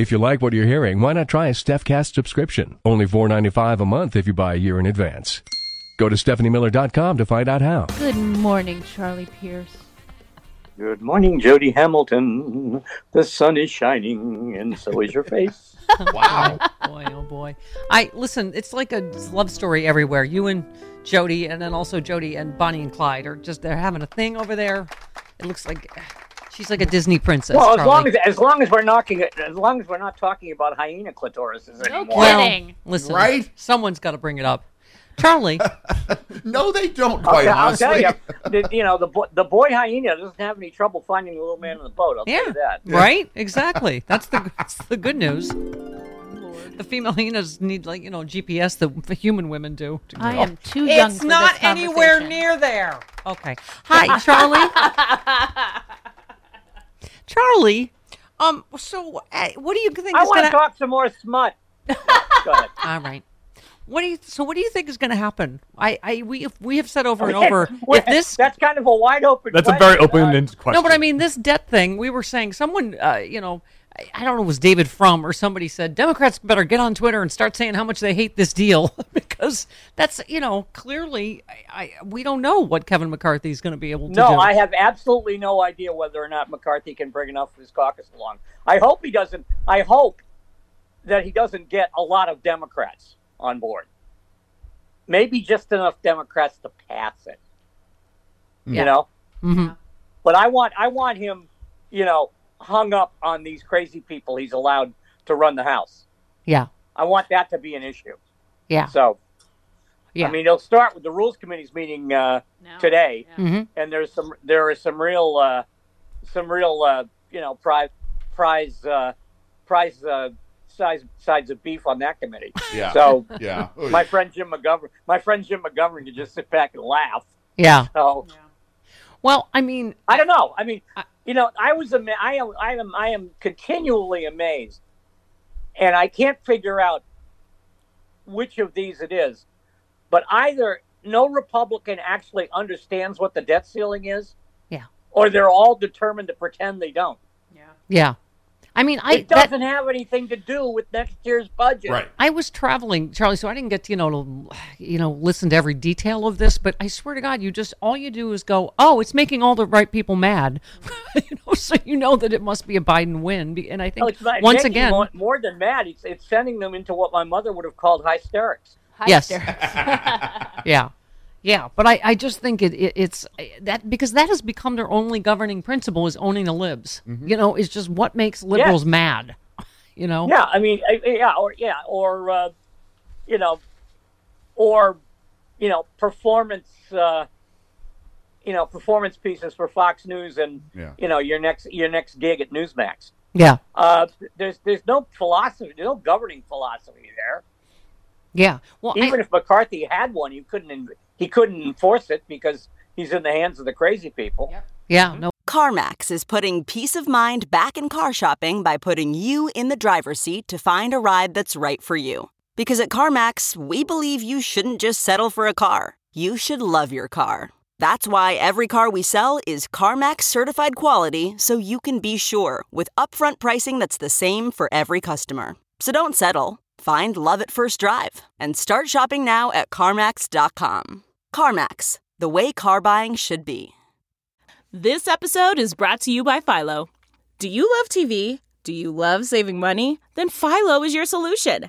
If you like what you're hearing, why not try a StephCast subscription? Only $4.95 a month if you buy a year in advance. Go to StephanieMiller.com to find out how. Good morning, Charlie Pierce. Good morning, Jody Hamilton. The sun is shining, and so is your face. Wow. boy, oh boy. I listen. It's like a love story everywhere. You and Jody, and then also Jody and Bonnie and Clyde are just they're having a thing over there. It looks like she's like a Disney princess. well, as Charlie. long as as long as we're knocking as long as we're not talking about hyena clitorises no anymore. kidding. Listen, Right? Someone's got to bring it up. Charlie, No, they don't, quite I'll honestly. tell you, the, you know, the boy, the boy hyena doesn't have any trouble finding the little man in the boat. I'll yeah, tell you that. right, exactly. That's the that's the good news. The female hyenas need like you know GPS the, the human women do. to I am too young It's for not this anywhere near there. Okay. Hi, Charlie. Charlie. Um. So, uh, what do you think I is want going to talk some more smut. Go ahead. All right. What do you? So, what do you think is going to happen? I, I, we, have, we have said over and over. If this, that's kind of a wide open. That's a very open Uh, ended question. no, but I mean this debt thing. We were saying someone, uh, you know, I, I don't know, it was David Frum or somebody said Democrats better get on Twitter and start saying how much they hate this deal because that's, you know, clearly, I, I we don't know what Kevin McCarthy is going to be able to do. No, do. I have absolutely no idea whether or not McCarthy can bring enough of his caucus along. I hope he doesn't. I hope that he doesn't get a lot of Democrats on board. Maybe just enough Democrats to pass it. Yeah. You know, Mhm. but I want I want him, you know, hung up on these crazy people he's allowed to run the House. Yeah, I want that to be an issue. yeah, So, yeah. I mean, they'll start with the Rules Committee's meeting uh, No. today. Yeah. Mhm. and there's some there is some real uh, some real uh, you know prize prize uh, prize uh, size sides of beef on that committee. Yeah. So yeah. my friend Jim McGovern, my friend Jim McGovern can just sit back and laugh. yeah. So Well, I mean, I don't know. I mean, I- you know, I was ama- I am I am I am continually amazed, and I can't figure out which of these it is. But either no Republican actually understands what the debt ceiling is, Yeah. or they're all determined to pretend they don't. yeah. Yeah. I mean, I it doesn't have anything to do with next year's budget. Right. I was traveling, Charlie, so I didn't get to, you know, to, you know, listen to every detail of this, but I swear to God, you just all you do is go, "Oh, it's making all the right people mad." you know, so you know that it must be a Biden win. And I think No, it's once again, more, more than mad, it's, it's sending them into what my mother would have called hysterics. Yes. Hysterics. yeah. Yeah, but I, I just think it, it it's that because that has become their only governing principle is owning the libs. You know, it's just what makes liberals mad. You know? Yeah, I mean, I- yeah, or yeah, or uh, you know, or you know, performance, uh, you know, performance pieces for Fox News and Yeah. you know your next your next gig at Newsmax. Yeah. Uh, there's there's no philosophy, there's no governing philosophy there. Yeah. Well, I- Even if McCarthy had one, you couldn't he couldn't enforce it because he's in the hands of the crazy people. yeah, mm-hmm. no CarMax is putting peace of mind back in car shopping by putting you in the driver's seat to find a ride that's right for you. Because at CarMax, we believe you shouldn't just settle for a car, you should love your car. That's why every car we sell is CarMax certified quality so you can be sure with upfront pricing that's the same for every customer. So don't settle. Find love at first drive and start shopping now at CarMax.com. CarMax, the way car buying should be. This episode is brought to you by Philo. Do you love TV, Do you love saving money? Then Philo is your solution.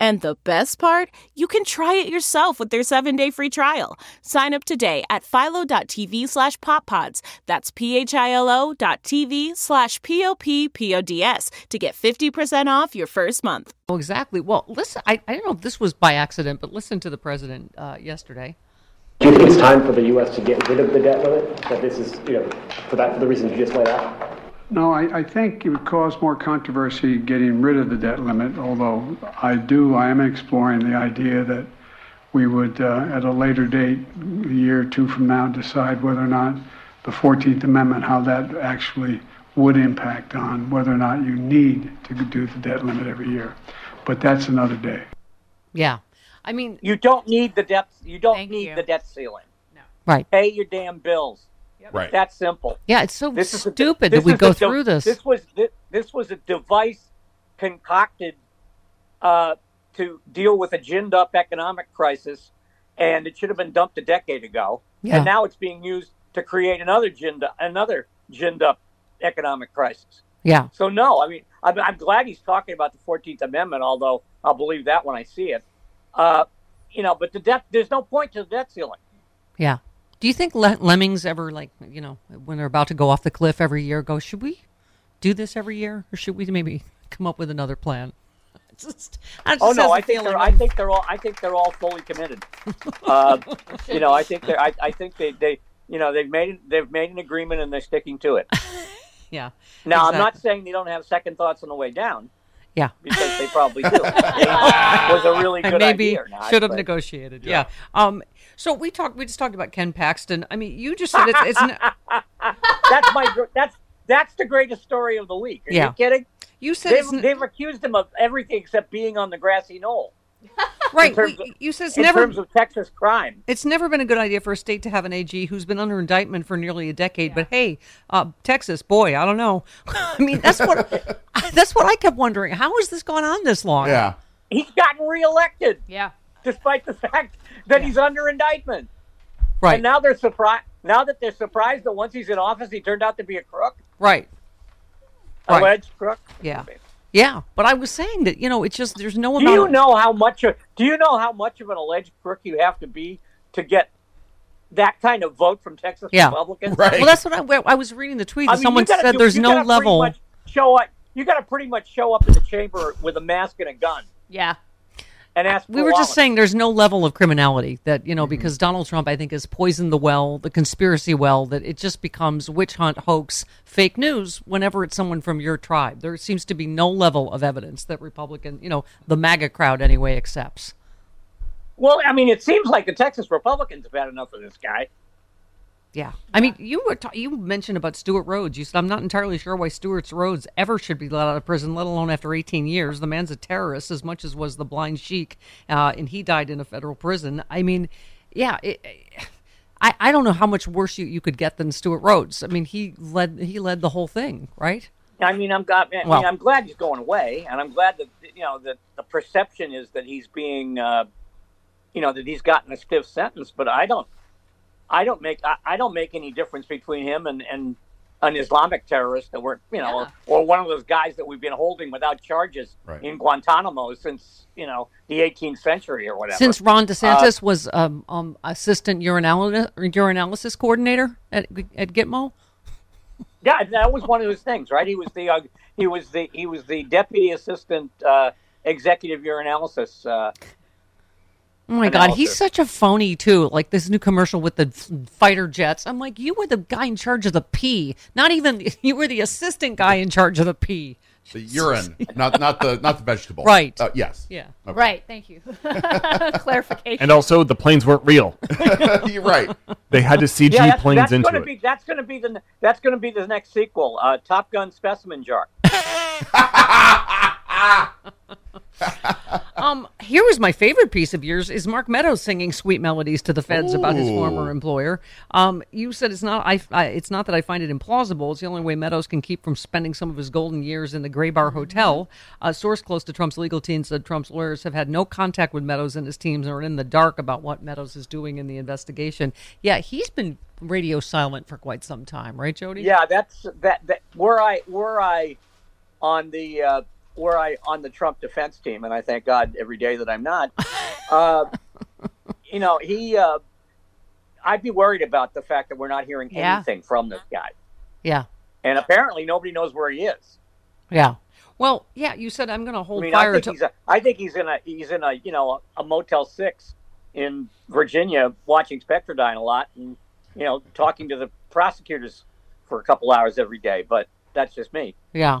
And the best part, you can try it yourself with their seven-day free trial. Sign up today at philo.tv slash poppods. That's p-h-i-l-o dot tv slash p-o-p-p-o-d-s to get 50% off your first month. Oh, exactly. Well, listen, I, I don't know if this was by accident, but listen to the president uh, yesterday. Do you think it's time for the U.S. to get rid of the debt limit? That this is, you know, for that for the reasons you just laid out. No, I, I think it would cause more controversy getting rid of the debt limit. Although I do, I am exploring the idea that we would, uh, at a later date, a year or two from now, decide whether or not the 14th Amendment, how that actually would impact on whether or not you need to do the debt limit every year. But that's another day. Yeah. I mean, You don't need the debt. You don't need you. the debt ceiling. No. right. Pay your damn bills. Right. That's simple. Yeah, it's so This is a- stupid this that we go a through this. This was this, this was a device concocted uh, to deal with a ginned up economic crisis, and it should have been dumped a decade ago. Yeah. And now it's being used to create another ginned up, another ginned up economic crisis. Yeah. So no, I mean, I'm, I'm glad he's talking about the Fourteenth Amendment, although I'll believe that when I see it. Uh, you know, but the debt, there's no point to the debt ceiling. Yeah. Do you think le- lemmings ever like you know when they're about to go off the cliff every year go should we do this every year or should we maybe come up with another plan? It's Just, I just Oh no, a I think they're. I think they're all. I think they're all fully committed. uh, you know, I think they're. I, I think they. They. You know, they've made. They've made an agreement and they're sticking to it. yeah. Now, I'm not saying they don't have second thoughts on the way down Yeah. because they probably do. was a really I good maybe idea. not, should have but- negotiated. Yeah. Um. So we talked. We just talked about Ken Paxton. I mean, you just said it's. it's n- That's my. That's that's the greatest story of the week. Are Yeah. you kidding? you said They've, they've accused him of everything except being on the grassy knoll. Right. terms we- of- you said it's in never. terms of Texas crime. It's never been a good idea for a state to have an AG who's been under indictment for nearly a decade. But hey, uh, Texas, boy, I don't know. I mean, that's what that's what I kept wondering. How has this gone on this long? Yeah. He's gotten reelected Yeah. despite the fact that he's under indictment. Right. And now they're surprised. Now that they're surprised that once he's in office, he turned out to be a crook, right. Right. alleged crook. Yeah. Yeah. But I was saying that you know it's just there's no Do amount. you of- know how much? Of, do you know how much of an alleged crook you have to be to get that kind of vote from Texas Yeah. Republicans? Right. Well, that's what I, I was reading the tweet. I and mean, someone said do- there's no level. Show up. You got to pretty much show up in the chamber with a mask and a gun Yeah. And ask. we were just saying there's no level of criminality that you know mm-hmm. because Donald Trump I think has poisoned the well, the conspiracy well that it just becomes witch hunt, hoax, fake news whenever it's someone from your tribe. There seems to be no level of evidence that Republican, you know, the MAGA crowd anyway accepts. Well, I mean, it seems like the Texas Republicans have had enough of this guy. Yeah, I mean, you were ta- you mentioned about Stewart Rhodes. You said I'm not entirely sure why Stewart Rhodes ever should be let out of prison, let alone after 18 years. The man's a terrorist as much as was the blind sheik, uh, and he died in a federal prison. I mean, yeah, it, I I don't know how much worse you, you could get than Stewart Rhodes. I mean, he led he led the whole thing, right? I mean, I'm glad. I mean, Well- I'm glad he's going away, and I'm glad that you know that the perception is that he's being, uh, you know, that he's gotten a stiff sentence. But I don't, I don't make, I, I don't make any difference between him and and an Islamic terrorist that we're, you know, Yeah. or, or one of those guys that we've been holding without charges Right. in Guantanamo since you know the 18th century or whatever. Since Ron DeSantis was um, um, assistant urinalysis, urinalysis coordinator at at Gitmo. Yeah, that was one of those things, right? He was the uh, he was the he was the deputy assistant uh, executive urinalysis. Uh, Oh my God, he's such a phony too. Like this new commercial with the f- fighter jets. I'm like, you were the guy in charge of the P. Not even you were the assistant guy in charge of the P. The urine, not not the not the vegetable. Right. Uh, yes. Yeah. Okay. Right. Thank you. Clarification. And also, the planes weren't real. You're right. They had to CG yeah, that's, planes that's into gonna it. be that's going to be the that's going to be the next sequel, uh, Top Gun Specimen Jar. um, here was my favorite piece of yours is Mark Meadows singing sweet melodies to the feds about his former employer. Um, you said it's not I, I it's not that I find it implausible. It's the only way Meadows can keep from spending some of his golden years in the Gray Bar Hotel. A source close to Trump's legal team said Trump's lawyers have had no contact with Meadows and his teams and are in the dark about what Meadows is doing in the investigation. Yeah, he's been radio silent for quite some time, right, Jody? Yeah, that's that. That were I were I on the uh, were I on the Trump defense team, and I thank God every day that I'm not. Uh, you know, he. Uh, I'd be worried about the fact that we're not hearing Yeah. anything from this guy, Yeah. and apparently nobody knows where he is. Yeah. Well, yeah, you said I'm going to I hold mean, I think till he's a, I think he's in a he's in a you know a, Motel Six in Virginia watching Spectrodine a lot, and you know talking to the prosecutors for a couple hours every day. But that's just me. Yeah.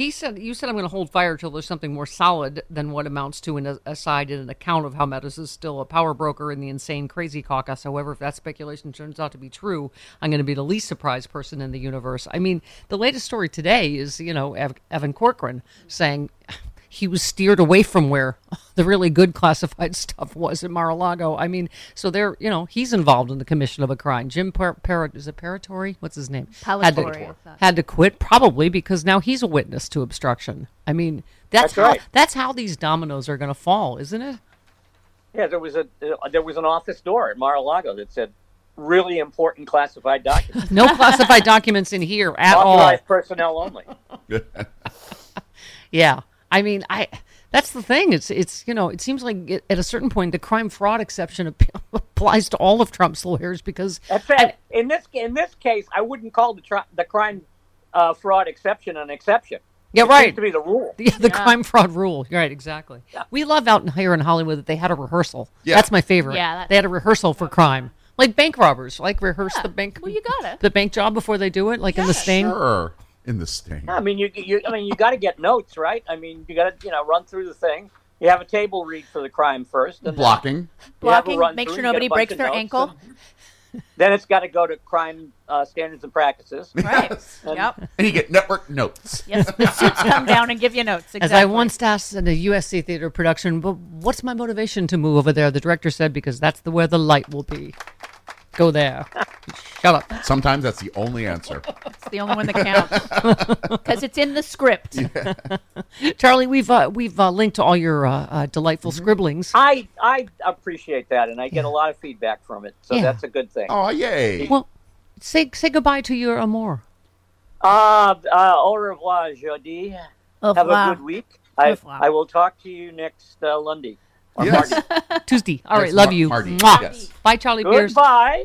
He said, "You said I'm going to hold fire till there's something more solid than what amounts to an aside in an account of how Meadows is still a power broker in the insane crazy caucus. However, if that speculation turns out to be true, I'm going to be the least surprised person in the universe. I mean, the latest story today is you know Ev- Evan Corcoran saying." He was steered away from where the really good classified stuff was at Mar-a-Lago. I mean, so they're, you know, he's involved in the commission of a crime. Jim per- Per- is it Paratori? What's his name? Had to- Palatori, I thought. had to quit probably because now he's a witness to obstruction. I mean, that's, That's how right. that's how these dominoes are going to fall, isn't it? Yeah, there was a there was an office door at Mar-a-Lago that said really important classified documents. No classified documents in here at all. Authorized personnel only. Yeah, I mean, I that's the thing. It's it's you know, it seems like it, at a certain point the crime fraud exception applies to all of Trump's lawyers because That's it. In this in this case, I wouldn't call the tri- the crime uh, fraud exception an exception. Yeah, It right. Seems to be the rule. Yeah, the crime fraud rule. Right, exactly. We love out in here in Hollywood that they had a rehearsal. Yeah. That's my favorite. Yeah, that- they had a rehearsal for crime, like bank robbers, like rehearse the bank. Well, you got it. The bank job before they do it, like in the sting. Sure. In the sting. I mean, you, you I mean, you got to get notes, right? I mean, you got to you know run through the thing. You have a table read for the crime first, and Blocking. you have a Blocking, make through, sure you get a nobody breaks their ankle. Then it's got to go to crime uh, standards and practices. Right. And- yep. And you get network notes. Yes, the suits come down and give you notes. Exactly. As I once asked in a USC theater production, but what's my motivation to move over there? The director said, because that's the where the light will be. Go there. Shut up. Sometimes that's the only answer. It's the only one that counts because it's in the script. Charlie, we've uh, we've uh, linked to all your uh, uh, delightful scribblings. I I appreciate that, and I get a lot of feedback from it, so Yeah. that's a good thing. Oh, yay. Well, say say goodbye to your amour. Uh, uh, au revoir, Jody. Au Have a good week. I. I will talk to you next uh, Lundy. Yes. Tuesday. All right, That's love Mar- you. Marty. Yes. Bye, Charlie Beers. Goodbye.